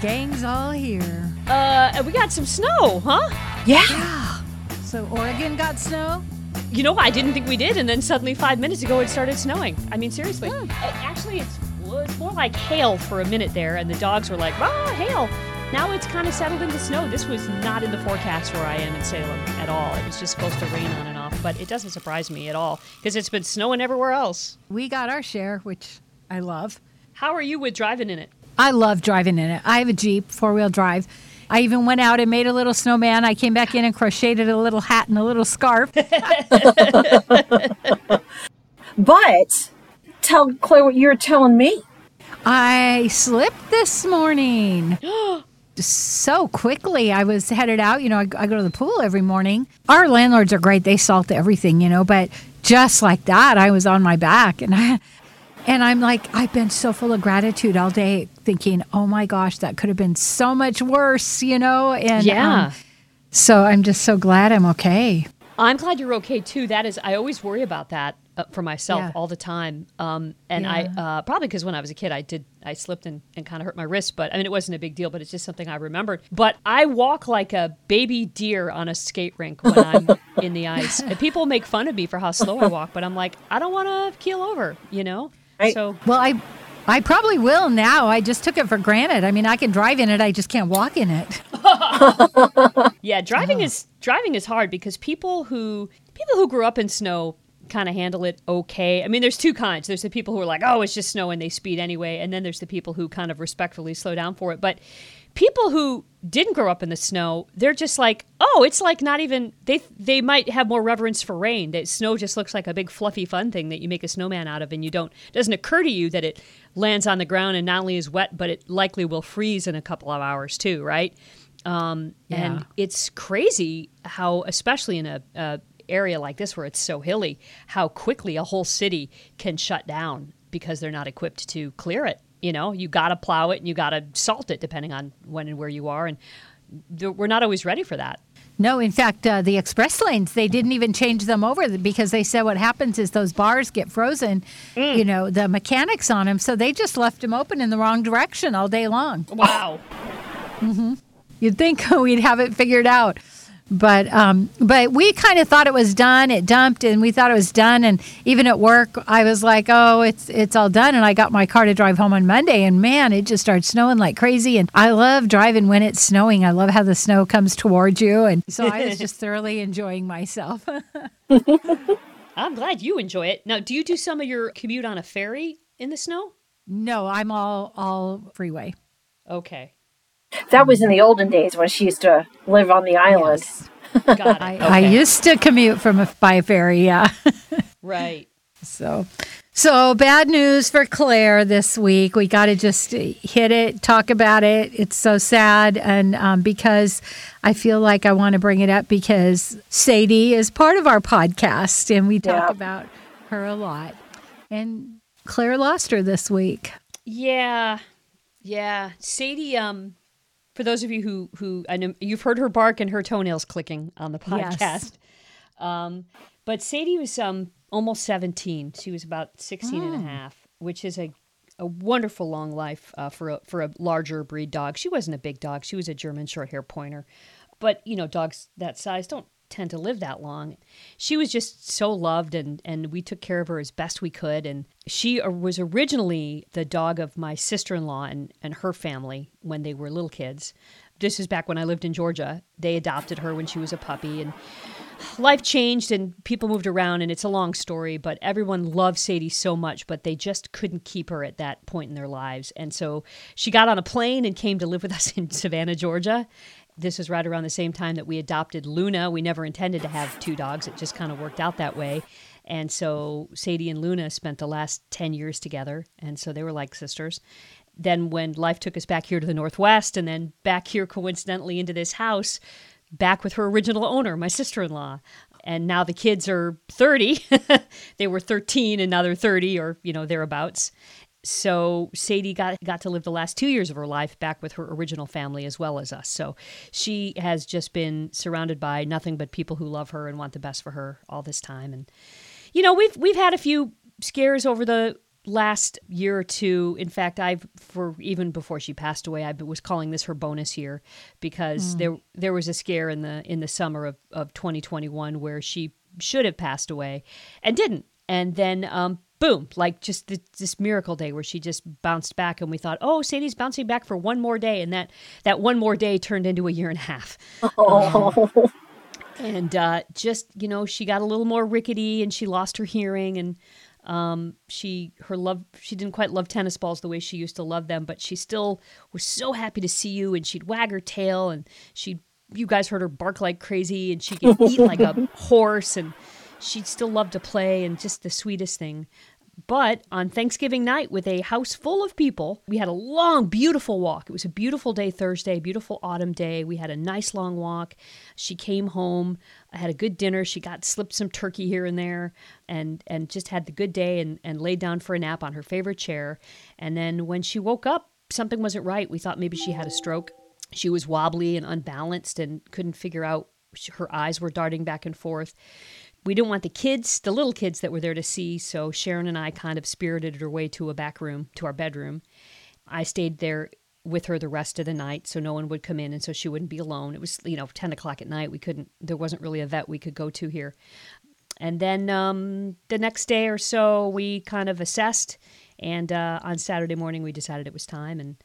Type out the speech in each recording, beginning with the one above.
gang's all here. Uh, and we got some snow, huh? Yeah. So Oregon got snow? You know, I didn't think we did, and then suddenly five minutes ago it started snowing. I mean, seriously. Uh, Actually, it's, it's more like hail for a minute there, and the dogs were like, ah, hail. Now it's kind of settled into snow. This was not in the forecast where I am in Salem at all. It was just supposed to rain on and off, but it doesn't surprise me at all because it's been snowing everywhere else. We got our share, which I love. How are you with driving in it? I love driving in it. I have a Jeep, four wheel drive. I even went out and made a little snowman. I came back in and crocheted a little hat and a little scarf. But tell Claire what you were telling me. I slipped this morning. so quickly, I was headed out. You know, I, I go to the pool every morning. Our landlords are great; they salt everything, you know. But just like that, I was on my back, and I, and I'm like, I've been so full of gratitude all day, thinking, oh my gosh, that could have been so much worse, you know. And Yeah. um, so I'm just so glad I'm okay. I'm glad you're okay too. That is, I always worry about that uh, for myself Yeah. all the time. Um, and I uh, probably because when I was a kid, I did I slipped and, and kind of hurt my wrist, but I mean it wasn't a big deal. But it's just something I remembered. But I walk like a baby deer on a skate rink when I'm in the ice. And people make fun of me for how slow I walk, but I'm like I don't want to keel over, you know. So Well, I. I probably will now. I just took it for granted. I mean, I can drive in it. I just can't walk in it. Yeah, driving is driving is hard because people who people who grew up in snow kind of handle it okay. I mean, there's two kinds. There's the people who are like, "Oh, it's just snow," and they speed anyway, and then there's the people who kind of respectfully slow down for it. But people who didn't grow up in the snow, they're just like, "Oh, it's like not even." They they might have more reverence for rain. That snow just looks like a big fluffy fun thing that you make a snowman out of, and you don't it doesn't occur to you that it lands on the ground and not only is wet, but it likely will freeze in a couple of hours too, right? Um, And it's crazy how, especially in a, a area like this where it's so hilly, how quickly a whole city can shut down because they're not equipped to clear it. You know, you got to plow it and you got to salt it depending on when and where you are, and th- we're not always ready for that. No, in fact, uh, the express lanes, they didn't even change them over because they said what happens is those bars get frozen, you know, the mechanics on them. So they just left them open in the wrong direction all day long. Wow. You'd think we'd have it figured out. But um, but we kind of thought it was done. It dumped, and we thought it was done. And even at work, I was like, "Oh, it's it's all done." And I got my car to drive home on Monday, and man, it just started snowing like crazy. And I love driving when it's snowing. I love how the snow comes towards you, and so I was just thoroughly enjoying myself. I'm glad you enjoy it. Now, do you do some of your commute on a ferry in the snow? no, I'm all all freeway. Okay. That was in the olden days when she used to live on the island. Yes. Got it. I, I used to commute from a by ferry. Yeah. Right. So, so bad news for Claire this week. We got to just hit it, talk about it. It's so sad, and um, because I feel like I want to bring it up because Sadie is part of our podcast, and we talk Yeah. about her a lot. And Claire lost her this week. Yeah, yeah. Sadie, um, for those of you who who I know you've heard her bark and her toenails clicking on the Yes. podcast. Um, but Sadie was um almost 17. She was about 16 and a half, which is a a wonderful long life uh, for a for a larger breed dog. She wasn't a big dog. She was a German short hair pointer. But, you know, dogs that size don't tend to live that long. She was just so loved and and we took care of her as best we could and she was originally the dog of my sister-in-law and and her family when they were little kids. This is back when I lived in Georgia. They adopted her when she was a puppy and life changed and people moved around and it's a long story but everyone loved sadie so much but they just couldn't keep her at that point in their lives and so she got on a plane and came to live with us in savannah georgia this was right around the same time that we adopted luna. We never intended to have two dogs. It just kind of worked out that way. And so sadie and luna spent the last 10 years together and so they were like sisters. Then when life took us back here to the northwest and then back here coincidentally into this house back with her original owner my sister-in-law. And now the kids are 30 they were 13 and now they're 30 or you know thereabouts so sadie got got to live the last two years of her life back with her original family as well as us. So she has just been surrounded by nothing but people who love her and want the best for her all this time. And you know we've we've had a few scares over the last year or two, in fact, I've for even before she passed away, I was calling this her bonus year because there there was a scare in the in the summer of, of 2021 where she should have passed away and didn't, and then um, boom, like just th- this miracle day where she just bounced back, and we thought, oh, Sadie's bouncing back for one more day, and that that one more day turned into a year and a half. Oh, and uh, just you know she got a little more rickety and she lost her hearing and um, she her love she didn't quite love tennis balls the way she used to love them but she still was so happy to see you and she'd wag her tail and she'd you guys heard her bark like crazy and she could eat like a horse and she'd still love to play and just the sweetest thing but on Thanksgiving night, with a house full of people, we had a long, beautiful walk. It was a beautiful day Thursday, beautiful autumn day. We had a nice long walk. She came home. I had a good dinner. She got slipped some turkey here and there, and and just had the good day and and laid down for a nap on her favorite chair. And then when she woke up, something wasn't right. We thought maybe she had a stroke. She was wobbly and unbalanced and couldn't figure out. Her eyes were darting back and forth we didn't want the kids, the little kids that were there to see, so Sharon and I kind of spirited her away to a back room, to our bedroom. I stayed there with her the rest of the night so no one would come in and so she wouldn't be alone. It was, you know, 10 o'clock at night. We couldn't, there wasn't really a vet we could go to here. And then um, the next day or so, we kind of assessed. And uh, on Saturday morning, we decided it was time and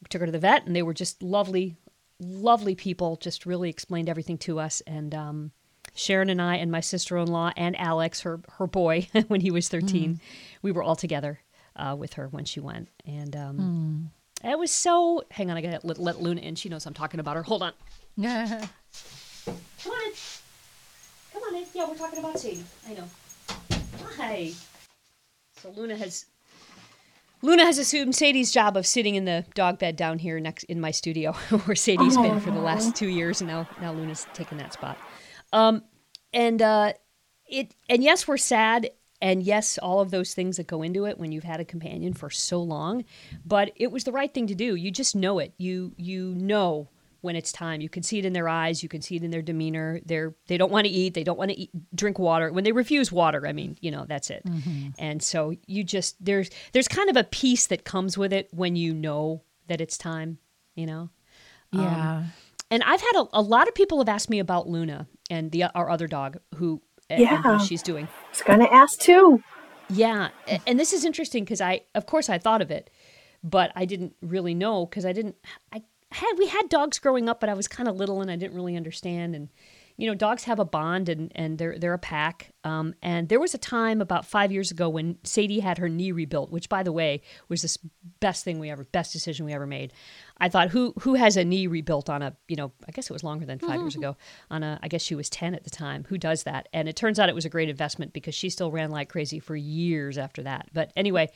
we took her to the vet. And they were just lovely, lovely people, just really explained everything to us. And um, Sharon and I and my sister-in-law and Alex, her her boy, when he was 13, we were all together uh, with her when she went, and um, it was so. Hang on, I gotta let, let Luna in. She knows I'm talking about her. Hold on. Yeah. Come on in. Come on in. Yeah, we're talking about Sadie. I know. Hi. So Luna has Luna has assumed Sadie's job of sitting in the dog bed down here next in my studio, where Sadie's been for the last two years, and now now Luna's taken that spot. Um, and uh, it and yes, we're sad, and yes, all of those things that go into it when you've had a companion for so long. But it was the right thing to do. You just know it. You you know when it's time. You can see it in their eyes. You can see it in their demeanor. They're they don't want to eat. They don't want to eat, drink water. When they refuse water, I mean, you know, that's it. And so you just there's there's kind of a peace that comes with it when you know that it's time. You know. Yeah. And I've had a, a lot of people have asked me about Luna and the our other dog who Yeah. how she's doing. I was gonna ask too. Yeah, and this is interesting because I, of course, I thought of it, but I didn't really know because I didn't. I had we had dogs growing up, but I was kind of little and I didn't really understand. And you know, dogs have a bond and and they're they're a pack. Um, and there was a time about five years ago when Sadie had her knee rebuilt, which, by the way, was the best thing we ever, best decision we ever made. I thought, who who has a knee rebuilt on a, you know, I guess it was longer than 5 years ago. On a, I guess she was ten at the time. Who does that? And it turns out it was a great investment because she still ran like crazy for years after that. But anyway,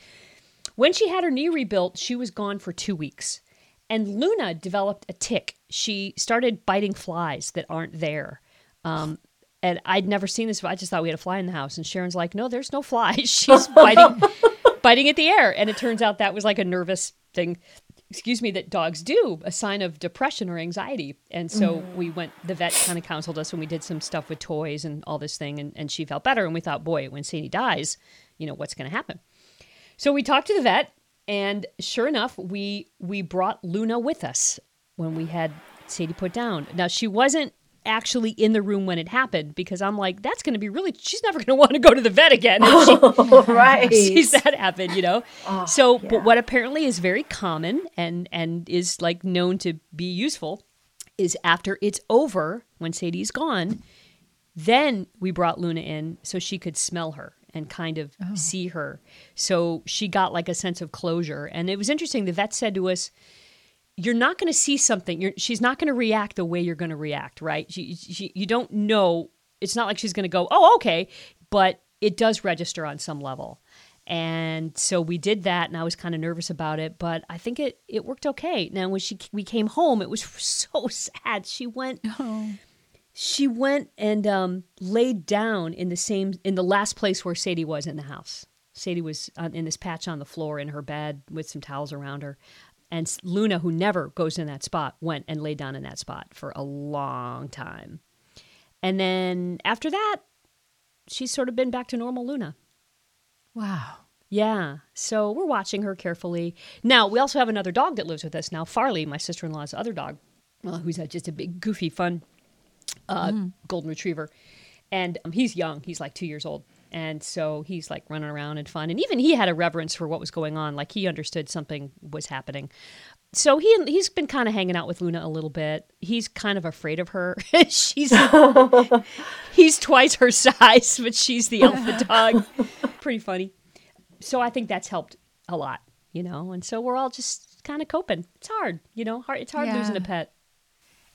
when she had her knee rebuilt, she was gone for two weeks. And Luna developed a tick. She started biting flies that aren't there. Um, and I'd never seen this. I just thought we had a fly in the house. And Sharon's like, no, there's no fly. She's biting, biting at the air. And it turns out that was like a nervous thing, excuse me, that dogs do, a sign of depression or anxiety. And so we went, the vet kind of counseled us and we did some stuff with toys and all this thing. And, and she felt better. And we thought, boy, when Sadie dies, you know, what's going to happen? So we talked to the vet, and sure enough, we we brought Luna with us when we had Sadie put down. Now she wasn't actually in the room when it happened because I'm like, that's going to be really. She's never going to want to go to the vet again. if she right. sees that happen, you know. Oh, so, yeah. but what apparently is very common and and is like known to be useful is after it's over when Sadie's gone, then we brought Luna in so she could smell her and kind of oh. see her. So she got like a sense of closure. And it was interesting. The vet said to us, you're not going to see something. You're, she's not going to react the way you're going to react, right? She, she, you don't know. It's not like she's going to go, oh, okay. But it does register on some level. And so we did that, and I was kind of nervous about it, but I think it, it worked okay. Now, when she we came home, it was so sad. She went she went and um, laid down in the same in the last place where Sadie was in the house. Sadie was in this patch on the floor in her bed with some towels around her, and Luna, who never goes in that spot, went and laid down in that spot for a long time. And then after that, she's sort of been back to normal Luna. Wow. Yeah. So we're watching her carefully. Now, we also have another dog that lives with us now, Farley, my sister in law's other dog, uh, who's uh, just a big, goofy, fun uh, golden retriever. And um, he's young, he's like two years old. And so he's like running around and fun. And even he had a reverence for what was going on. Like he understood something was happening. So he he's been kind of hanging out with Luna a little bit. He's kind of afraid of her. she's he's twice her size, but she's the alpha dog. Pretty funny. So I think that's helped a lot, you know. And so we're all just kind of coping. It's hard, you know. Hard. It's hard Yeah. losing a pet.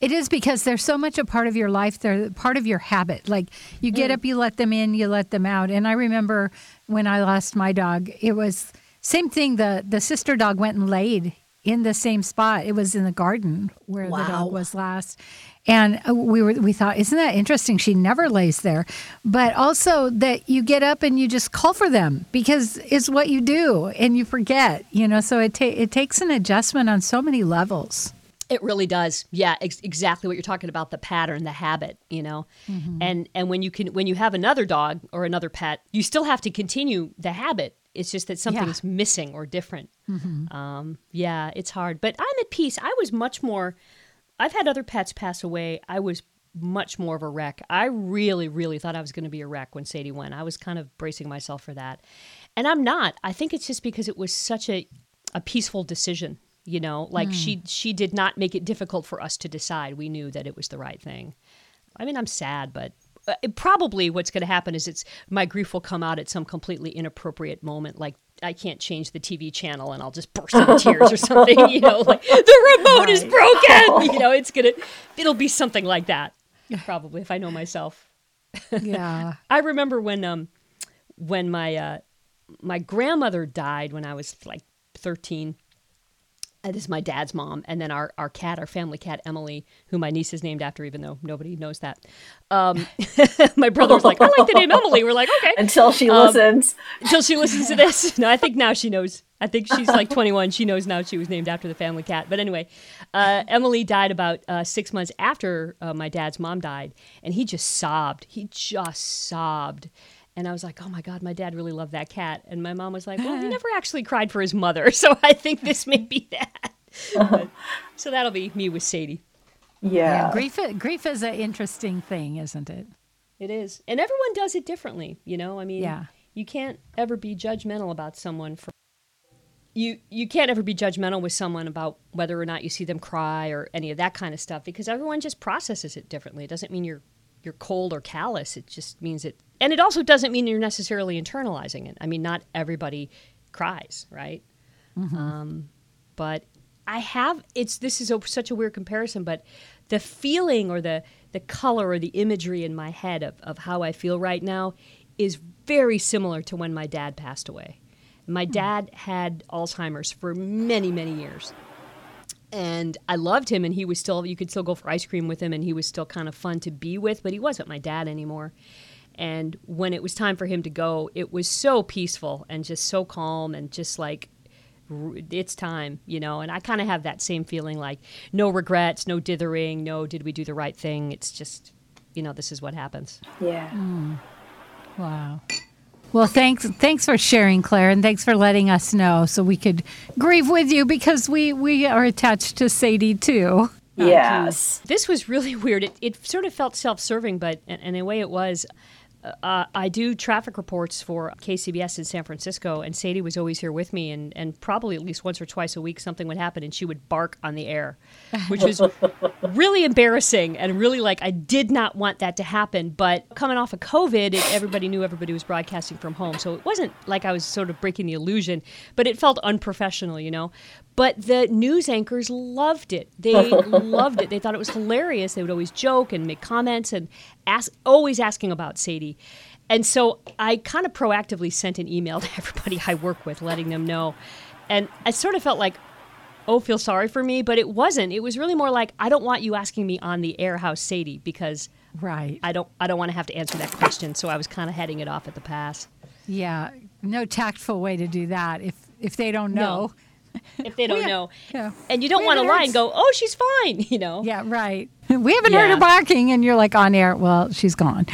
It is because they're so much a part of your life. They're part of your habit. Like you get up, you let them in, you let them out. And I remember when I lost my dog, it was same thing. The the sister dog went and laid in the same spot. It was in the garden where the dog was last. And uh, we were we thought, isn't that interesting? She never lays there. But also that you get up and you just call for them because it's what you do and you forget, you know. So it ta- it takes an adjustment on so many levels. It really does. Yeah, ex- exactly what you're talking about the pattern, the habit, you know. And and when you can when you have another dog or another pet, you still have to continue the habit. It's just that something's missing or different. Um, yeah, it's hard, but I'm at peace. I was much more I've had other pets pass away. I was much more of a wreck. I really, really thought I was going to be a wreck when Sadie went. I was kind of bracing myself for that. And I'm not. I think it's just because it was such a, a peaceful decision. You know, like she she did not make it difficult for us to decide. We knew that it was the right thing. I mean, I'm sad, but uh, it- probably what's going to happen is it's my grief will come out at some completely inappropriate moment, like I can't change the TV channel and I'll just burst into tears or something. You know, like the remote is broken. You know, it's gonna it'll be something like that. Probably if I know myself. Yeah. I remember when um when my uh my grandmother died when I was like 13. Uh, this is my dad's mom, and then our, our cat, our family cat, Emily, who my niece is named after, even though nobody knows that. Um, my brother was like, I like the name Emily. We're like, okay. Until she Um, listens. Until she listens to this. No, I think now she knows. I think she's like 21. She knows now she was named after the family cat. But anyway, uh, Emily died about uh, six months after uh, my dad's mom died, and he just sobbed. He just sobbed. And I was like, oh my God, my dad really loved that cat. And my mom was like, well, he never actually cried for his mother. So I think this may be that. But- uh-huh. so that'll be me with Sadie. Yeah. Yeah, grief grief is an interesting thing, isn't it? It is. And everyone does it differently, you know? I mean, Yeah. you can't ever be judgmental about someone for you you can't ever be judgmental with someone about whether or not you see them cry or any of that kind of stuff because everyone just processes it differently. It doesn't mean you're you're cold or callous. It just means it and it also doesn't mean you're necessarily internalizing it. I mean, not everybody cries, right? Um, but I have it's this is a, such a weird comparison, but the feeling or the the color or the imagery in my head of, of how I feel right now is very similar to when my dad passed away. My dad had Alzheimer's for many, many years. And I loved him, and he was still, you could still go for ice cream with him, and he was still kind of fun to be with, but he wasn't my dad anymore. And when it was time for him to go, it was so peaceful and just so calm and just like, it's time, you know. And I kind of have that same feeling like no regrets, no dithering, no did we do the right thing. It's just, you know, this is what happens. Yeah. Mm. Wow. Well, thanks thanks for sharing, Claire, and thanks for letting us know so we could grieve with you because we we are attached to Sadie too. Yes. This was really weird. It, it sort of felt self serving, but in, in a way it was. Uh, I do traffic reports for KCBS in San Francisco, and Sadie was always here with me, and, and probably at least once or twice a week something would happen, and she would bark on the air, which was really embarrassing and really like I did not want that to happen. But coming off of COVID, it, everybody knew everybody was broadcasting from home, so it wasn't like I was sort of breaking the illusion, but it felt unprofessional, you know. But the news anchors loved it. They loved it. They thought it was hilarious. They would always joke and make comments and ask, always asking about Sadie. And so I kind of proactively sent an email to everybody I work with, letting them know. And I sort of felt like, oh, feel sorry for me, but it wasn't. It was really more like, I don't want you asking me on the air how's Sadie because Right. I don't I don't want to have to answer that question. So I was kind of heading it off at the pass. Yeah. No tactful way to do that if if they don't know. if they don't know. yeah. And you don't want to lie and go, "Oh, she's fine," you know. Yeah, right. We haven't heard her barking, and you're like on air. Well, she's gone.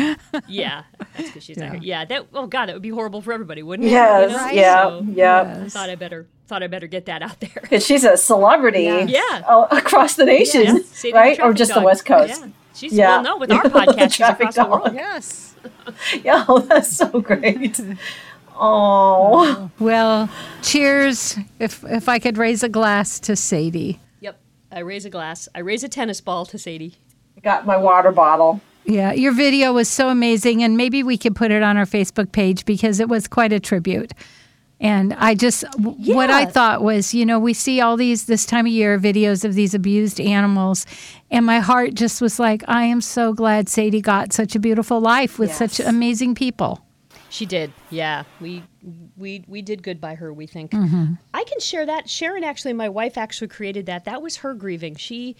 Yeah, that's because she's Yeah. not here. Yeah, that. Oh God, that would be horrible for everybody, wouldn't it? Yes, You know? yeah, So, yeah. I thought I better thought I better get that out there. Because she's a celebrity Yeah. Yeah. all across the nation, Yeah, Sadie right? Or traffic just the. West Coast. Yeah. She's Yeah. well, no, with our The podcast, she's traffic across the world. dog. yes. Yeah, oh, that's so great. Oh. oh, Well, cheers. If if I could raise a glass to Sadie. Yep. I raise a glass. I raise a tennis ball to Sadie. I got my water bottle. Yeah, your video was so amazing, and maybe we could put it on our Facebook page because it was quite a tribute. And I just, w what I thought was, you know, we see all these this time of year videos of these abused animals, and my heart just was like, I am so glad Sadie got such a beautiful life with such amazing people. She did. Yeah. We we we did good by her, we think. Mm-hmm. I can share that. Sharon actually my wife actually created that. That was her grieving. She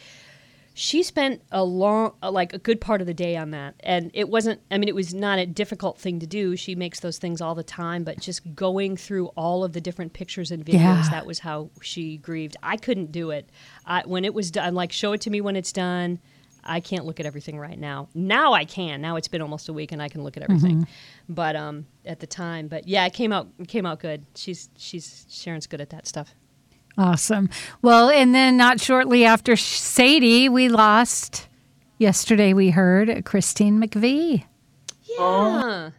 she spent a long like a good part of the day on that. And it wasn't I mean it was not a difficult thing to do. She makes those things all the time, but just going through all of the different pictures and videos, Yeah. that was how she grieved. I couldn't do it. I, when it was done like show it to me when it's done. I can't look at everything right now. Now I can. Now it's been almost a week and I can look at everything. But um, at the time, but yeah, it came out it came out good. She's she's Sharon's good at that stuff. Awesome. Well, and then not shortly after Sadie, we lost. Yesterday, we heard Christine McVie. Yeah.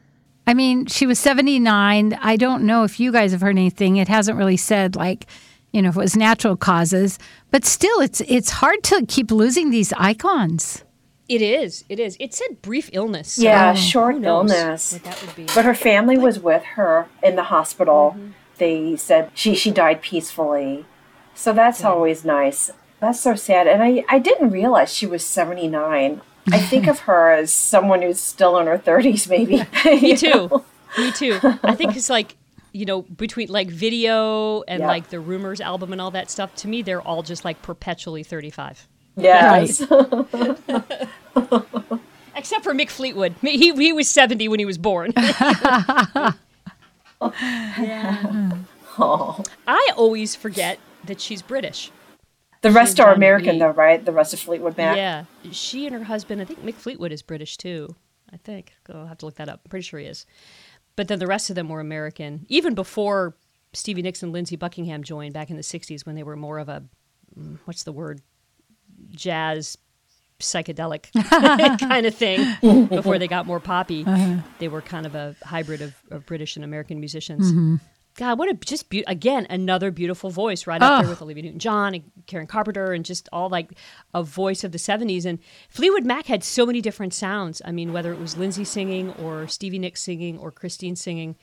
I mean, she was 79. I don't know if you guys have heard anything. It hasn't really said like, you know, if it was natural causes, but still it's it's hard to keep losing these icons. It is. It is. It said brief illness. so Yeah, short illness. What that would be. But her family was with her in the hospital. Mm-hmm. They said she she died peacefully. So that's always nice. That's so sad. And I, I didn't realize she was 79. I think of her as someone who's still in her 30s, maybe. Me too. Me too. I think it's like you know between like video and Yeah. like the rumors album and all that stuff. To me, they're all just like perpetually thirty five. Yes. Except for Mick Fleetwood. He, he was 70 when he was born. yeah. Oh. I always forget that she's British. The rest are American, Lee. though, right? The rest of Fleetwood Mac. Yeah. She and her husband, I think Mick Fleetwood is British too. I think. I'll have to look that up. I'm pretty sure he is. But then the rest of them were American. Even before Stevie Nicks and Lindsey Buckingham joined back in the 60s when they were more of a, mm, what's the word? Jazz psychedelic kind of thing before they got more poppy. They were kind of a hybrid of, of British and American musicians. God, what a just be- again another beautiful voice right up there Oh. with Olivia Newton-John and Karen Carpenter and just all like a voice of the '70s. And Fleetwood Mac had so many different sounds. I mean, whether it was Lindsey singing or Stevie Nicks singing or Christine singing,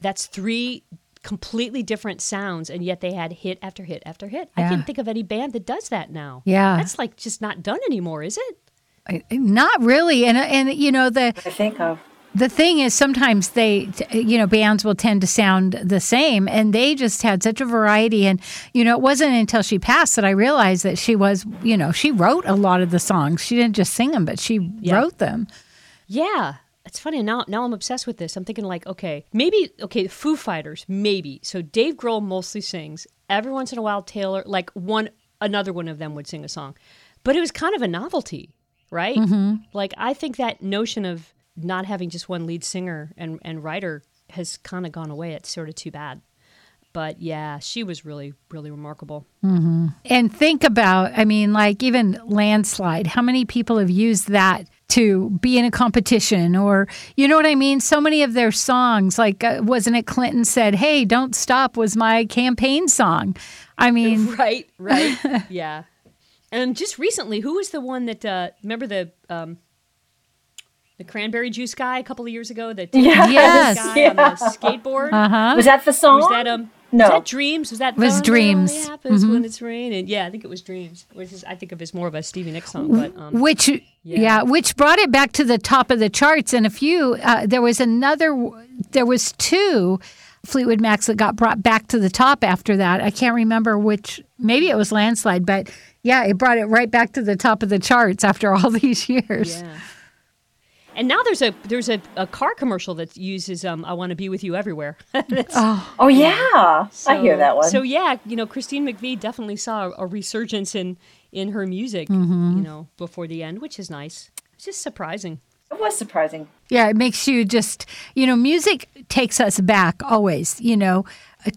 that's three completely different sounds, and yet they had hit after hit after hit. I can't think of any band that does that now. Yeah. that's like just not done anymore, is it? I- Not really. And and you know the I think of. The thing is sometimes they you know bands will tend to sound the same and they just had such a variety and you know it wasn't until she passed that I realized that she was you know she wrote a lot of the songs. She didn't just sing them, but she Yeah. wrote them. Yeah. It's funny now. Now I'm obsessed with this. I'm thinking like, okay, maybe okay, Foo Fighters, maybe. So Dave Grohl mostly sings. Every once in a while, Taylor, like one another one of them would sing a song, but it was kind of a novelty, right? Mm-hmm. Like I think that notion of not having just one lead singer and and writer has kind of gone away. It's sort of too bad. But yeah, she was really really remarkable. And think about, I mean, like even landslide, how many people have used that to be in a competition or, you know what I mean? So many of their songs, like, uh, wasn't it Clinton said, Hey, don't stop was my campaign song? I mean, Right, right. yeah. And just recently, who was the one that uh remember the um the cranberry juice guy a couple of years ago that Yes. guy on the skateboard? uh-huh. Was that the song? Was that um No. was that Dreams? Was that was Thunder Dreams. Only happens when it's raining? Yeah, I think it was Dreams. Which is I think of as more of a Stevie Nicks song, but um which yeah. which brought it back to the top of the charts and a few uh, there was another there was two fleetwood macs that got brought back to the top after that i can't remember which maybe it was landslide but yeah it brought it right back to the top of the charts after all these years yeah. And now there's a there's a, a car commercial that uses um, "I Want to Be with You Everywhere." That's- Oh yeah, I hear that one. So yeah, you know, Christine McVie definitely saw a resurgence in in her music, Mm-hmm. you know, before the end, which is nice. It's just surprising. it was surprising. Yeah, it makes you just, you know, music takes us back always, you know,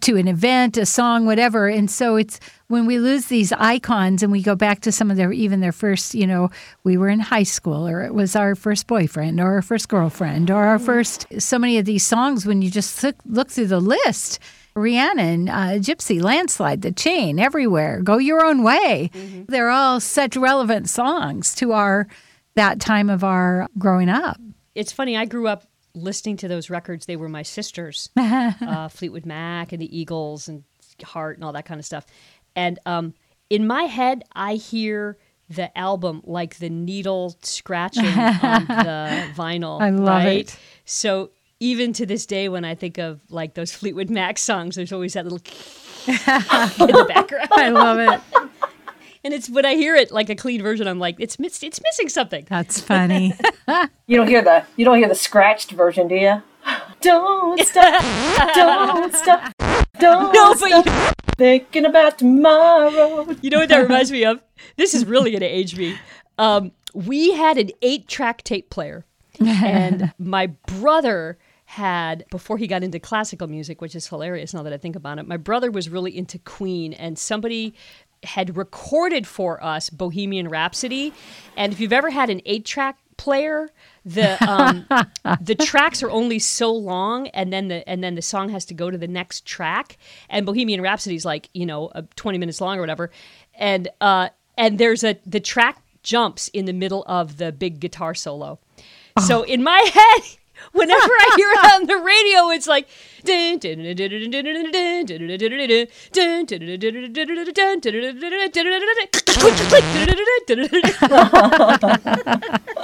to an event, a song, whatever. And so it's when we lose these icons and we go back to some of their, even their first, you know, we were in high school or it was our first boyfriend or our first girlfriend or our first, so many of these songs, when you just look, look through the list, Rhiannon, uh, Gypsy, Landslide, The Chain, Everywhere, Go Your Own Way. They're all such relevant songs to our, that time of our growing up. It's funny. I grew up listening to those records. They were my sisters, uh, Fleetwood Mac and the Eagles and Heart and all that kind of stuff. And um, in my head, I hear the album like the needle scratching on the vinyl. I love right? it. So even to this day, when I think of like those Fleetwood Mac songs, there's always that little in the background. I love it. And it's when I hear it like a clean version, I'm like, it's miss- it's missing something. That's funny. You don't hear the you don't hear the scratched version, do you? Don't stop, don't stop, don't No, but you- stop thinking about tomorrow. You know what that reminds me of? This is really going to age me. Um, we had an eight track tape player, and my brother had, before he got into classical music, which is hilarious now that I think about it, my brother was really into Queen, and somebody had recorded for us Bohemian Rhapsody. And if you've ever had an eight track player, the um, the tracks are only so long, and then the and then the song has to go to the next track. And Bohemian Rhapsody is like you know uh, twenty minutes long or whatever, and uh, and there's a the track jumps in the middle of the big guitar solo. So in my head. Whenever I hear it on the radio, it's like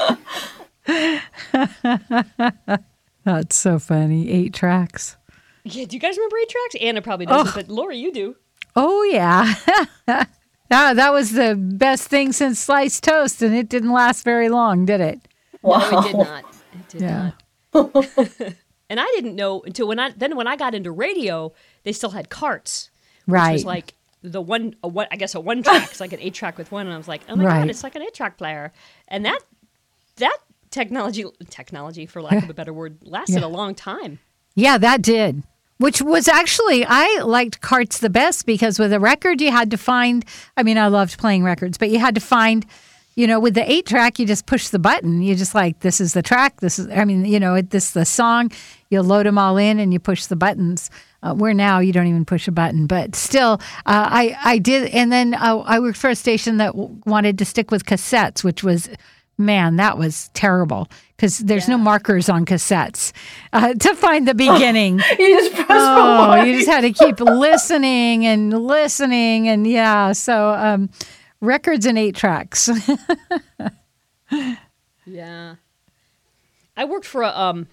That's so funny. Eight tracks. Yeah, do you guys remember eight tracks? Anna probably doesn't, but Lori, you do. Oh, yeah. Ah, that was the best thing since sliced toast, and it didn't last very long, did it? No, it did not. It did Yeah. not. and I didn't know until when I then when I got into radio, they still had carts, which Right. was like the one, a one I guess a one track, it's like an eight track with one, and I was like, oh my Right. god, it's like an eight track player, and that that technology technology for lack of a better word lasted Yeah. a long time. Yeah, that did. Which was actually, I liked carts the best because with a record, you had to find, I mean, I loved playing records, but you had to find, you know, with the eight track, you just push the button. You just like, this is the track. This is, I mean, you know, it, this is the song. You load them all in and you push the buttons. Uh, where now you don't even push a button, but still, uh, I I did, and then uh, I worked for a station that w- wanted to stick with cassettes, which was, man, that was terrible because there's no markers on cassettes uh, to find the beginning. You just press Oh, you just had to keep listening and listening, and yeah. So, um, records and eight tracks. Yeah. I worked for a, um,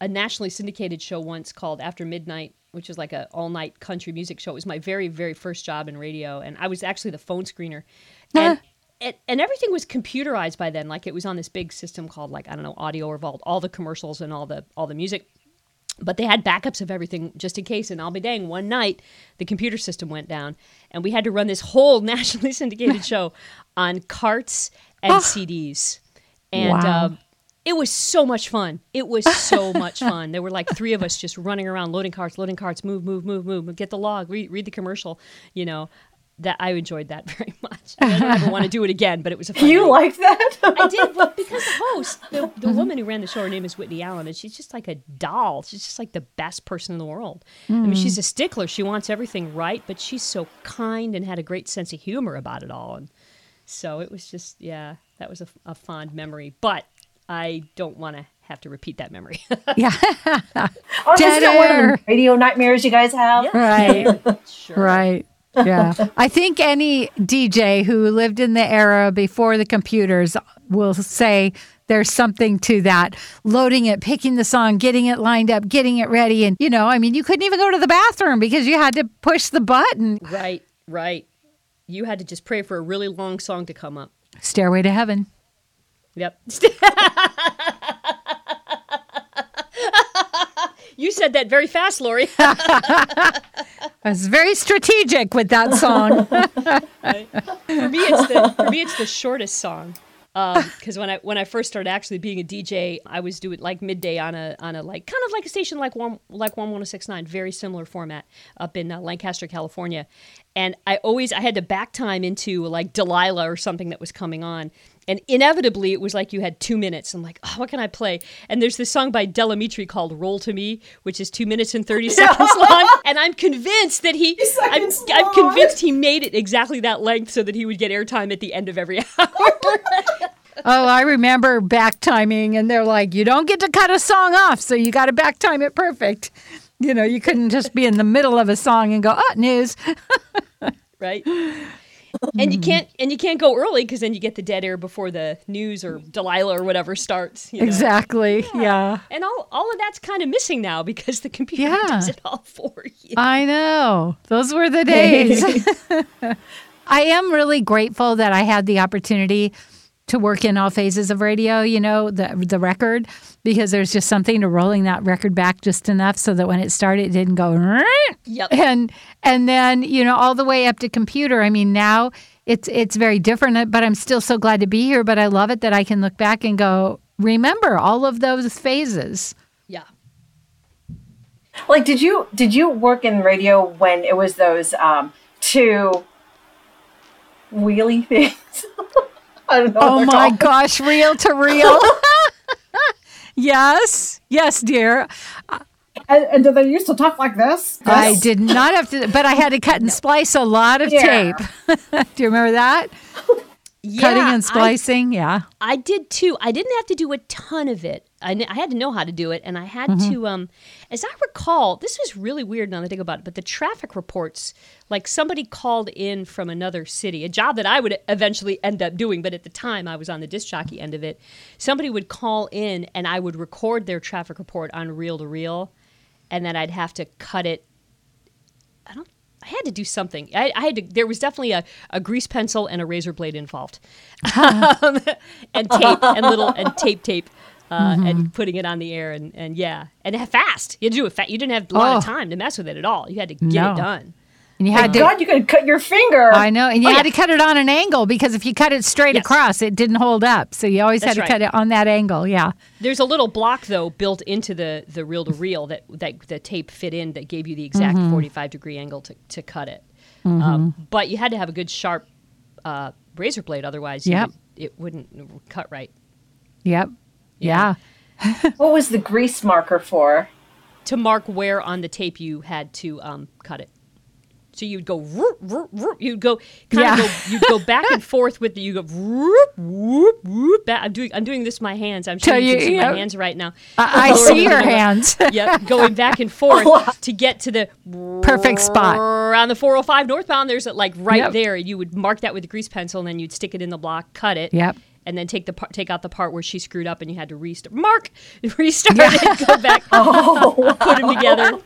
a nationally syndicated show once called After Midnight, which was like a all night country music show. It was my very, very first job in radio, and I was actually the phone screener. And, and, and everything was computerized by then. Like it was on this big system called like I don't know Audio Revolt, all the commercials and all the all the music. But they had backups of everything just in case. And I'll be dang, one night the computer system went down, and we had to run this whole nationally syndicated show on carts and CDs. And Wow. um, it was so much fun. It was so much fun. There were like three of us just running around, loading carts, loading carts, move, move, move, move, get the log, read, read the commercial. You know, that I enjoyed that very much. I don't ever want to do it again, but it was a fun. You night. like that? I did well, because the host, the, the woman who ran the show, her name is Whitney Allen, and she's just like a doll. She's just like the best person in the world. I mean, she's a stickler. She wants everything right, but she's so kind and had a great sense of humor about it all. And so it was just, yeah, that was a, a fond memory. But I don't want to have to repeat that memory. yeah, Oh, this is Dead one of air. the radio nightmares you guys have. right, sure. right. Yeah, I think any DJ who lived in the era before the computers will say there's something to that. Loading it, picking the song, getting it lined up, getting it ready, and you know, I mean, you couldn't even go to the bathroom because you had to push the button. Right, right. You had to just pray for a really long song to come up. Stairway to Heaven. Yep. You said that very fast, Lori. I was very strategic with that song. for me, it's the for me it's the shortest song. Because when I when I first started actually being a DJ, I was doing like midday on a on a like kind of like a station like one like one one zero six nine, very similar format up in uh, Lancaster, California, and I always I had to back time into like Delilah or something that was coming on, and inevitably it was like you had two minutes. I'm like, oh, what can I play? And there's this song by Del Amitri called "Roll to Me," which is two minutes and thirty seconds long, and I'm convinced that he I'm, I'm convinced he made it exactly that length so that he would get airtime at the end of every hour. oh, I remember back timing, and they're like, you don't get to cut a song off, so you got to back time it perfect. You know, you couldn't just be in the middle of a song and go, oh, news. right? And you hmm. can't and you can't go early because then you get the dead air before the news or Delilah or whatever starts. You know? Exactly. Yeah. And all all of that's kind of missing now because the computer Yeah. does it all for you. I know. Those were the days. I am really grateful that I had the opportunity to work in all phases of radio, you know, the the record, because there's just something to rolling that record back just enough so that when it started it didn't go Yep. and and then, you know, all the way up to computer. I mean, now it's it's very different, but I'm still so glad to be here, but I love it that I can look back and go, remember all of those phases. Yeah. Like, did you did you work in radio when it was those um, two wheelie things? I don't know. Oh what Oh my called. gosh, reel to reel. yes, yes, dear. And, and do they used to talk like this? I did not have to, but I had to cut and splice a lot of Yeah. tape. Do you remember that? Yeah, Cutting and I- splicing, yeah. I did too. I didn't have to do a ton of it. I, kn- I had to know how to do it, and I had Mm-hmm. to. Um, as I recall, this was really weird now that I think about it. But the traffic reports, like somebody called in from another city, a job that I would eventually end up doing, but at the time I was on the disc jockey end of it. Somebody would call in, and I would record their traffic report on reel to reel, and then I'd have to cut it I don't. I had to do something. I, I had to. There was definitely a, a grease pencil and a razor blade involved, um, and tape and little and tape tape, uh, Mm-hmm. and putting it on the air and and yeah, and fast. You had to do it fast. You didn't have a lot of Oh. time to mess with it at all. You had to get No. it done. And you My had to, God, you could cut your finger. I know, and you Oh, had yeah. to cut it on an angle because if you cut it straight Yes. across, it didn't hold up. So you always That's had to right. cut it on that angle. Yeah. There's a little block though built into the the reel to reel that that the tape fit in that gave you the exact Mm-hmm. 45 degree angle to to cut it. Um, but you had to have a good sharp uh, razor blade, otherwise you Yep. would- it wouldn't cut right. Yep. Yeah. What was the grease marker for? to mark where on the tape you had to um, cut it. So you'd go, whoop, whoop, whoop, you'd go, kind Yeah. of go, you'd go back and forth with the, you go, whoop, whoop, whoop. Back. I'm doing, I'm doing this with my hands. I'm showing you, you- can see my hands right now. I, I see your hands. yeah, going back and forth to get to the Perfect spot. on the 405 northbound. There's a, like right Yep. there. You would mark that with a grease pencil, and then you'd stick it in the block, cut it. Yep. And then take the part, take out the part where she screwed up, and you had to restart. Mark, restart it, go back, Oh, put them together.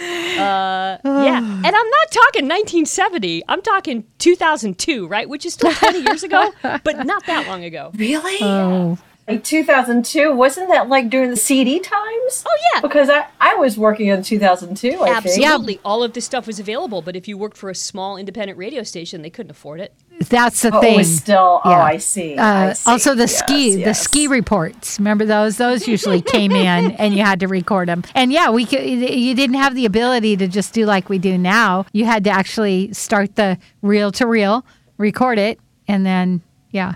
Uh, yeah, and I'm not talking 1970. I'm talking 2002, right? Which is still 20 years ago, but not that long ago. really? Oh. Like 2002? Wasn't that like during the CD times? Oh yeah, Because I, I was working in 2002, I think. absolutely. All of this stuff was available, but if you worked for a small independent radio station, they couldn't afford it. That's the Oh, thing. was still, oh, I see. I Uh, see. also, the Yes, ski, the ski reports. Remember those? Those usually came in, and you had to record them. And yeah, we could. You didn't have the ability to just do like we do now. You had to actually start the reel to reel, record it, and then yeah,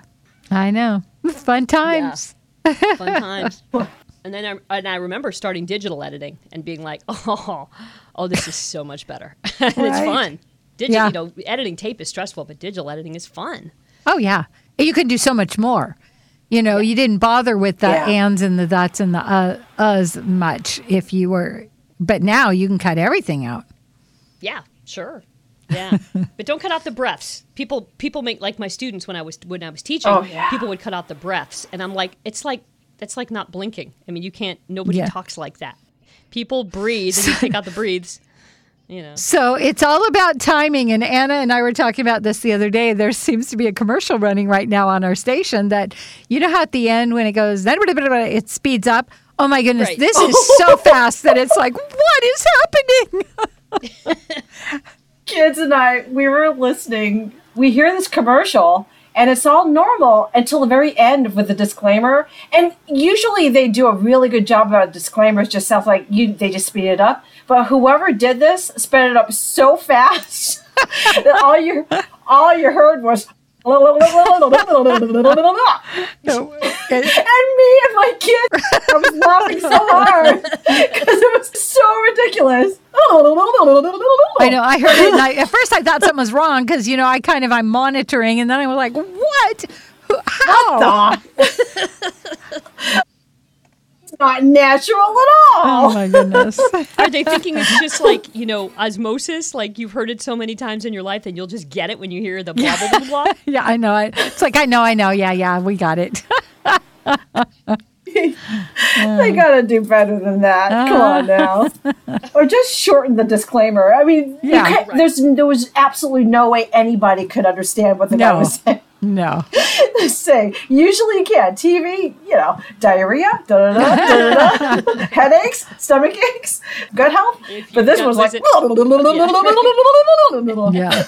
I know, fun times. Fun times. And then I, and I remember starting digital editing and being like, oh, oh, this is so much better. and it's fun. Digital, Yeah. you know, editing tape is stressful, but digital editing is fun. Oh yeah, you can do so much more. You know, you didn't bother with the Yeah. ands and the that's and the uh, uhs much if you were, but now you can cut everything out. Yeah, sure. Yeah, but don't cut out the breaths. People people make like my students when I was when I was teaching. Oh, yeah. People would cut out the breaths, and I'm like, it's like that's like not blinking. I mean, you can't. Nobody Yeah. talks like that. People breathe, and you take out the breathes. You know. So it's all about timing. And Anna and I were talking about this the other day. There seems to be a commercial running right now on our station that, you know, how at the end when it goes, it speeds up. Oh my goodness, Right. this is so fast that it's like, what is happening? Kids and I, we were listening. We hear this commercial, and it's all normal until the very end with the disclaimer. And usually they do a really good job about disclaimers. Just sounds like you they just speed it up. But whoever did this sped it up so fast that all you all you heard was. and me and my kid, I was laughing so hard because it was so ridiculous. I know. I heard it. And I, at first, I thought something was wrong because you know I kind of I'm monitoring, and then I was like, "What? How?" It's not natural at all. Oh my goodness! Are they thinking it's just like, you know, osmosis? Like you've heard it so many times in your life and you'll just get it when you hear the blah, blah, blah, blah? yeah, I know. I, it's like I know. I know. Yeah, yeah. We got it. They um, gotta do better than that. Come on uh. now, or just shorten the disclaimer. I mean, Yeah. can't, there's there was absolutely no way anybody could understand what the guy was saying. no. saying. Usually you can. TV, you know, diarrhea, da da da, da da, headaches, stomach aches, gut health. But this was like. Yeah.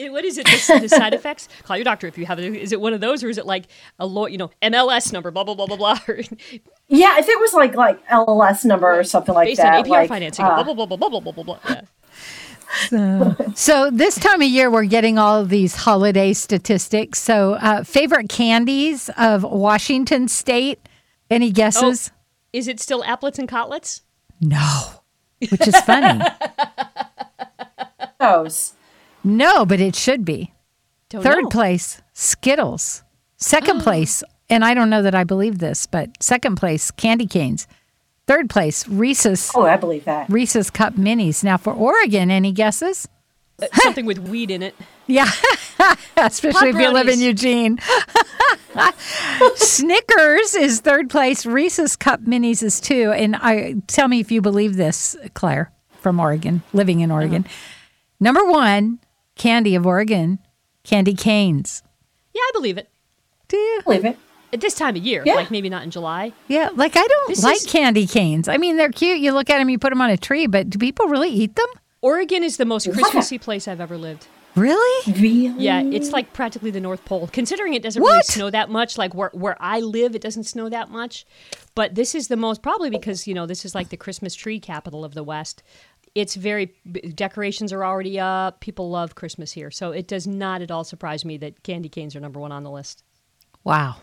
It, what is it? The, the side effects? Call your doctor if you have it. Is it one of those, or is it like a law? You know, MLS number, blah blah blah blah blah, Yeah, if it was like like LLS number or something like based that. on APR like, financing, uh, blah blah blah blah blah blah blah blah. Yeah. So this time of year, we're getting all of these holiday statistics. So, uh, favorite candies of Washington State? Any guesses? Is it still Aplets and Cotlets? No, which is funny. those. No, but it should be. Don't Third know. place, Skittles. Second place, and I don't know that I believe this, but second place, candy canes. Third place, Reese's Oh, I believe that. Reese's Cup Minis. Now for Oregon, any guesses? Uh, something with weed in it. Yeah, especially if you live in. Eugene. Snickers is third place. Reese's Cup Minis is two. And I tell me if you believe this, Claire from Oregon, living in Oregon. Number one, candy of Oregon, candy canes. Yeah, I believe it. Do you? believe it. At this time of year, Yeah. like maybe not in July. Yeah, like I don't This like is- candy canes. I mean, they're cute. You look at them, you put them on a tree, but do people really eat them? Oregon is the most Christmassy place I've ever lived. Really? Really? Yeah, it's like practically the North Pole. Considering it doesn't really snow that much, like where where I live, it doesn't snow that much. But this is the most probably because you know this is like the Christmas tree capital of the West. It's very decorations are already up. People love Christmas here, so it does not at all surprise me that candy canes are number one on the list. Wow.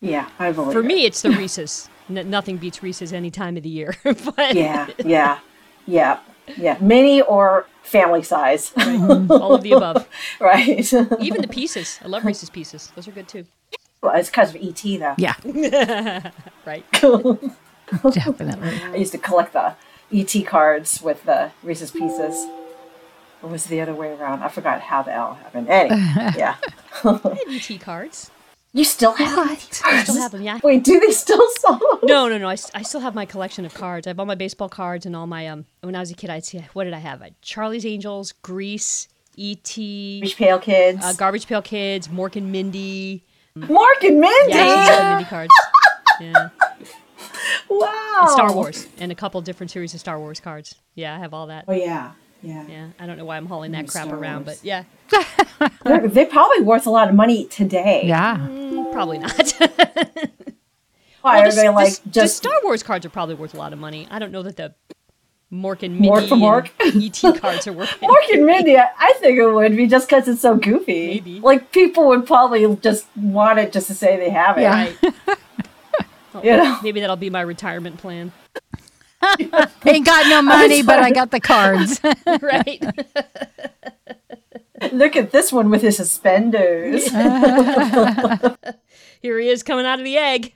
Yeah, I believe For it. me, it's the Reese's. N- nothing beats Reese's any time of the year. but Yeah, yeah, yeah, yeah. Mini or family size, all of the above, right? even the pieces. I love Reese's pieces. Those are good too. well, it's because of ET though. Yeah, Right. definitely. I used to collect the ET cards with the Reese's Pieces. Or was it the other way around? I forgot how the L happened. Anyway, yeah. ET cards. You still have ET I still have them. Yeah. Wait, do they still sell them? No, no, no. I still have my collection of cards. I have all my baseball cards and all my um. When I was a kid, I'd see what did I have? I Charlie's Angels, Grease, E.T., Beach Pale Kids. uh, Garbage Pail Kids, Mork and Mindy. Mork and Mindy. Yeah, I still have Mindy cards. Yeah, Wow. and Star Wars, and a couple different series of Star Wars cards. Yeah, I have all that. Oh yeah, yeah. Yeah, I don't know why I'm hauling that Mm, crap Star around, Wars. but yeah, They're, they're probably worth a lot of money today. Yeah. mm, probably not. Why Well, are the, they the- like the just Star Wars cards are probably worth a lot of money. I don't know that the Mork and Mindy Mork for Mork? and E.T. cards are worth it. Mark and Mindy? I I think it would be just because it's so goofy. Maybe. Like people would probably just want it just to say they have it. Yeah. Right. Well, You know. Maybe that'll be my retirement plan. Ain't got no money, but I got the cards. right. Look at this one with his suspenders. Here he is coming out of the egg.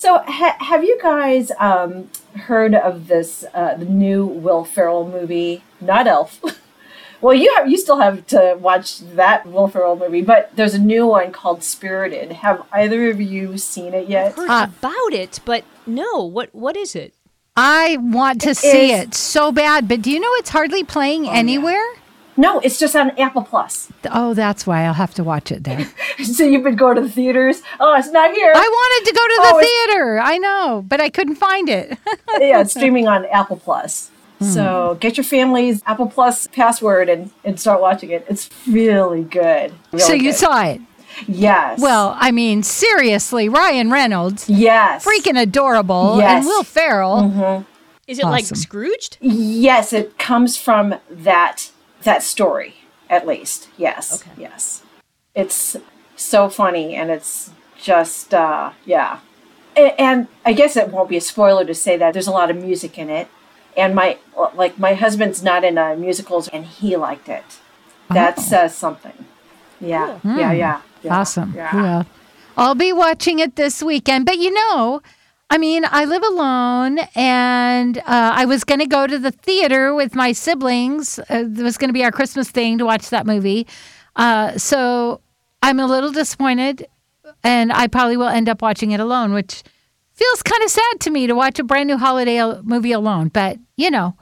So, ha- have you guys um, heard of this uh, the new Will Ferrell movie? Not Elf. Well, you have you still have to watch that Will Ferrell movie, but there's a new one called Spirited. Have either of you seen it yet? Heard Uh, about it, but no. What What is it? I want to see is- it so bad, but do you know it's hardly playing anywhere? No, it's just on Apple Plus. Oh, that's why I'll have to watch it then. so you've been going to the theaters. Oh, it's not here. I wanted to go to the Oh, theater. I know, but I couldn't find it. yeah, it's streaming on Apple Plus. So get your family's Apple Plus password and, and start watching it. It's really good. so you good. saw it. Yes. Well, I mean, seriously, Ryan Reynolds, yes. freaking adorable, Yes. and Will Ferrell. Is it like Scrooged? Yes, it comes from that that story, at least. Yes. Okay. Yes. It's so funny and it's just uh yeah. A- And I guess it won't be a spoiler to say that there's a lot of music in it. And my like my husband's not into musicals and he liked it. That says something. Yeah. Yeah, yeah. yeah, Awesome. Yeah. Well, I'll be watching it this weekend. But you know, I mean, I live alone, and uh, I was going to go to the theater with my siblings. Uh, it was going to be our Christmas thing to watch that movie. Uh, so I'm a little disappointed, and I probably will end up watching it alone, which feels kind of sad to me to watch a brand new holiday movie alone. But, you know,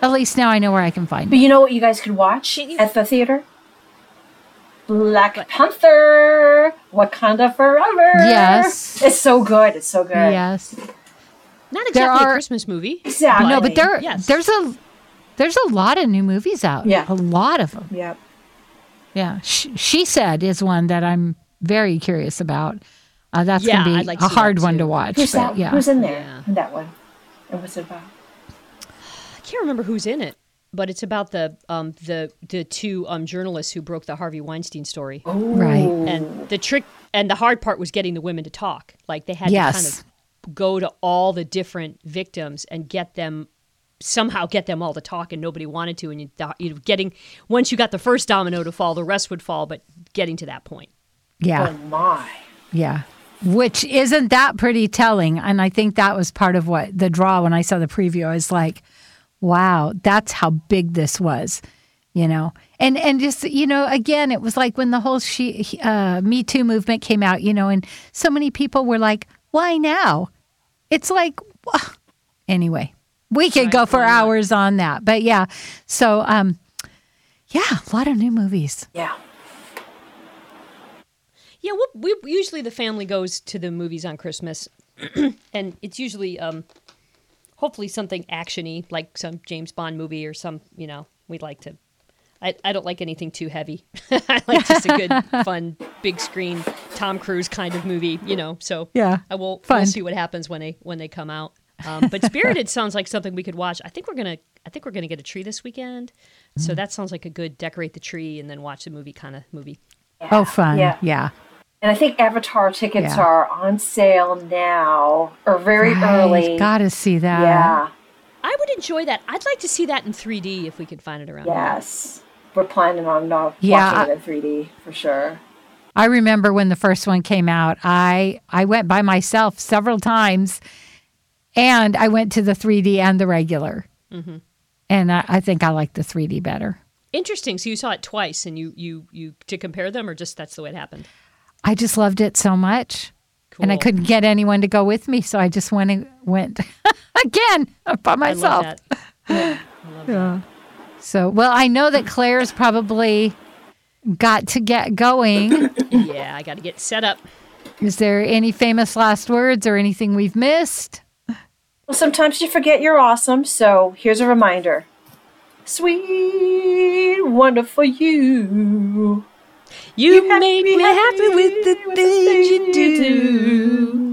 at least now I know where I can find it. But it. you know what you guys could watch at the theater? Black Panther, Wakanda Forever. Yes. It's so good. It's so good. Yes. Not There exactly are- a Christmas movie. Exactly. No, but there, yes. there's a there's a lot of new movies out. Yeah. a lot of them. Yep. Yeah, she, she said is one that I'm very curious about. Uh, that's Yeah, going to be like a hard one to watch. Who's but that? yeah, Who's in there Yeah. in that one? And what's it about? I can't remember who's in it, but it's about the um, the the two um, journalists who broke the Harvey Weinstein story. Oh. Right. And the trick and the hard part was getting the women to talk. Like they had to kind of go to all the different victims and get them somehow get them all to talk and nobody wanted to and you, you know, getting once you got the first domino to fall the rest would fall but getting to that point Yeah, Oh my. yeah. Which isn't that pretty telling? And I think that was part of what the draw when I saw the preview. I was like, wow, that's how big this was. You know, and and just you know, again, it was like when the whole she uh, Me Too movement came out. You know, and so many people were like, "Why now?" It's like, wha- anyway, we could go for hours on that, but yeah. So, um, yeah, a lot of new movies. Yeah. Yeah, we, we usually the family goes to the movies on Christmas, and it's usually um, hopefully something actiony, like some James Bond movie or some. You know, we'd like to. I, I don't like anything too heavy. I like just a good, fun, big screen Tom Cruise kind of movie. You know, so Yeah, I will fun. we'll see what happens when they when they come out. Um, but Spirited sounds like something we could watch. I think we're gonna I think we're gonna get a tree this weekend. So that sounds like a good decorate the tree and then watch the movie kind of movie. Oh, fun. Yeah. yeah. And I think Avatar tickets Yeah. are on sale now or very Right, early. Gotta see that. Yeah. I would enjoy that. I'd like to see that in 3D if we could find it around. Yes. We're planning on uh, Yeah, watching it in 3D for sure. I remember when the first one came out. I I went by myself several times, and I went to the 3D and the regular. Mm-hmm. And I, I think I like the 3D better. Interesting. So you saw it twice, and you you you to compare them, or just that's the way it happened. I just loved it so much, and I couldn't get anyone to go with me, so I just went and went again by I myself. love that. Yeah, I love that. So, well, I know that Claire's probably got to get going. Yeah, I got to get set up. Is there any famous last words or anything we've missed? Well, sometimes you forget you're awesome, so here's a reminder. Sweet, wonderful you. You, have make me me happy happy with the with the things you things do.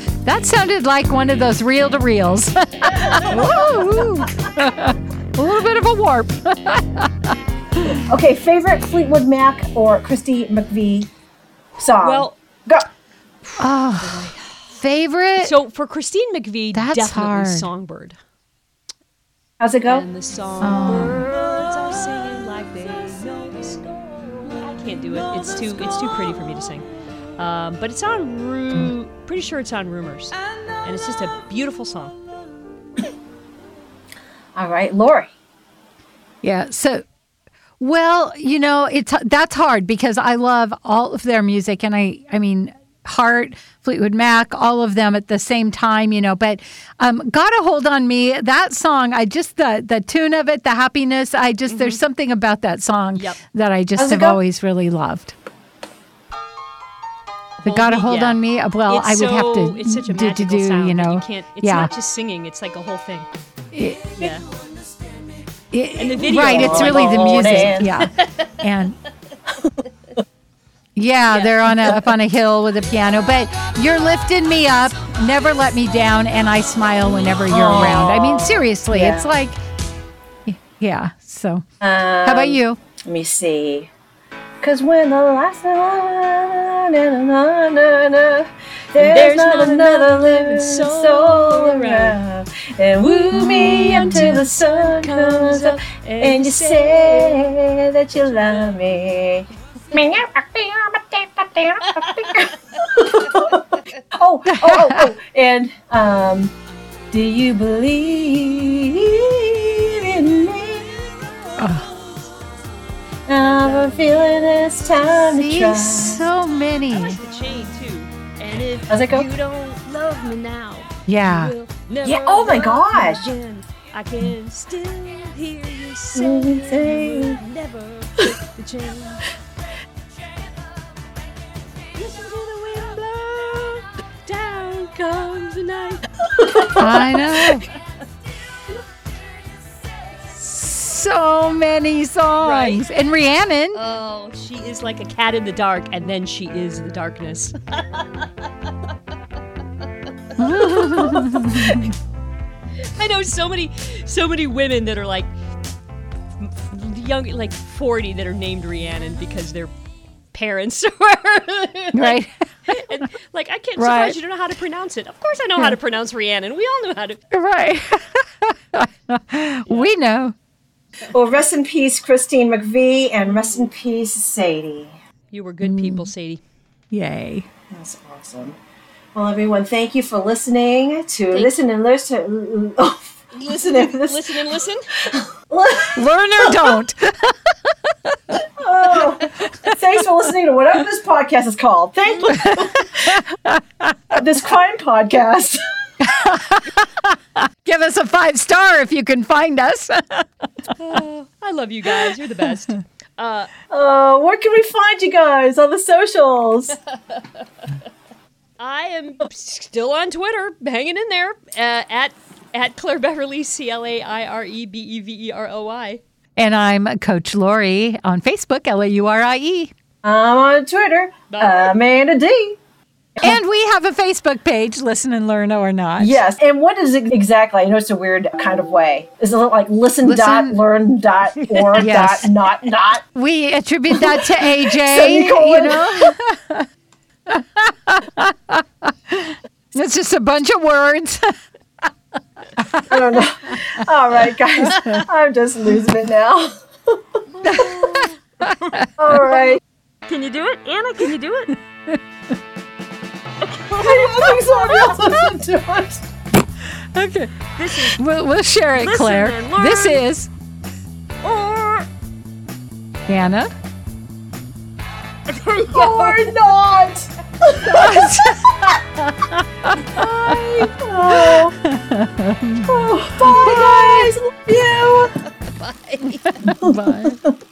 That sounded like one of those reel to reels. A little bit of a warp. Okay, favorite Fleetwood Mac or Christine McVie song? Well, go. Ah, favorite? so for Christine McVie, That's definitely hard. Songbird. How's it go? And the songbirds are can't do it. It's too it's too pretty for me to sing. Um, but it's on Ru- pretty sure it's on Rumours, and it's just a beautiful song. All right, Laurie. yeah. So, well, you know, it's that's hard because I love all of their music, and I, I mean, Heart, Fleetwood Mac, all of them at the same time, you know. But um, "Got a Hold on Me," that song, I just the the tune of it, the happiness. I just there's something about that song Yep. that I just How's have always really loved. The "Got a Hold yeah. on Me." Well, It's I would have to It's such a do, magical do, sound. you know. you can't. It's yeah. not just singing. It's like a whole thing. yeah. It- And the video right? It's really the Morning. music, yeah, and yeah, Yeah. they're on a up on a hill with a piano. But you're lifting me up, never let me down, and I smile whenever you're around. I mean, seriously, Yeah. it's like, yeah. So, Um, how about you? Let me see. Cause when the last are on, na, na, na, na, there's, not, another living soul around. And woo me until the sun comes up, and you say that you love me. oh, oh, oh, oh, and um, do you believe in me? I'm feeling it's time to See, try. so many. I like the chain too. And if How's it go? you don't love me now, Yeah. you will never Yeah, oh my gosh. I can still hear you say say- never break the chain. Comes night. I know. So many songs. Right. And Rhiannon. Oh, she is like a cat in the dark, and then she is the darkness. I know so many, so many women that are like young, like forty, that are named Rhiannon because their parents were right? and, like I can't. Right. Surprised you don't know how to pronounce it. Of course, I know how to hmm. pronounce Rhiannon. We all know how to. right. we know. Well, rest in peace, Christine McVie, and rest in peace, Sadie. You were good people, mm. Sadie. Yay. That's awesome. Well, everyone, thank you for listening to listen and listen. Oh, listen and listen. Listen and listen. Learn or don't. Oh, thanks for listening to whatever this podcast is called. Thank you. this crime podcast. Give us a five star if you can find us. I love you guys. You're the best. Uh, Uh, where can we find you guys on the socials? I am still on Twitter, hanging in there uh, at at Claire Beverly, C L A I R E B E V E R O Y. and I'm Coach Laurie on Facebook, L A U R I E. I'm on Twitter, Amanda D. And we have a Facebook page, Listen and Learn or Not. Yes, and what is it exactly? I know it's a weird kind of way. Is it like listen, Listen- dot learn dot or Yes. dot not not? We attribute that to AJ, Semicolon. you know? it's just a bunch of words. I don't know. All right, guys, I'm just losing it now. All right. Can you do it, Anna? Can you do it? I think somebody else listened to it. okay. This is We'll, we'll share it, Claire. This is or Hannah. Or not. Oh. Oh. Bye, guys. Love you. Bye. Bye.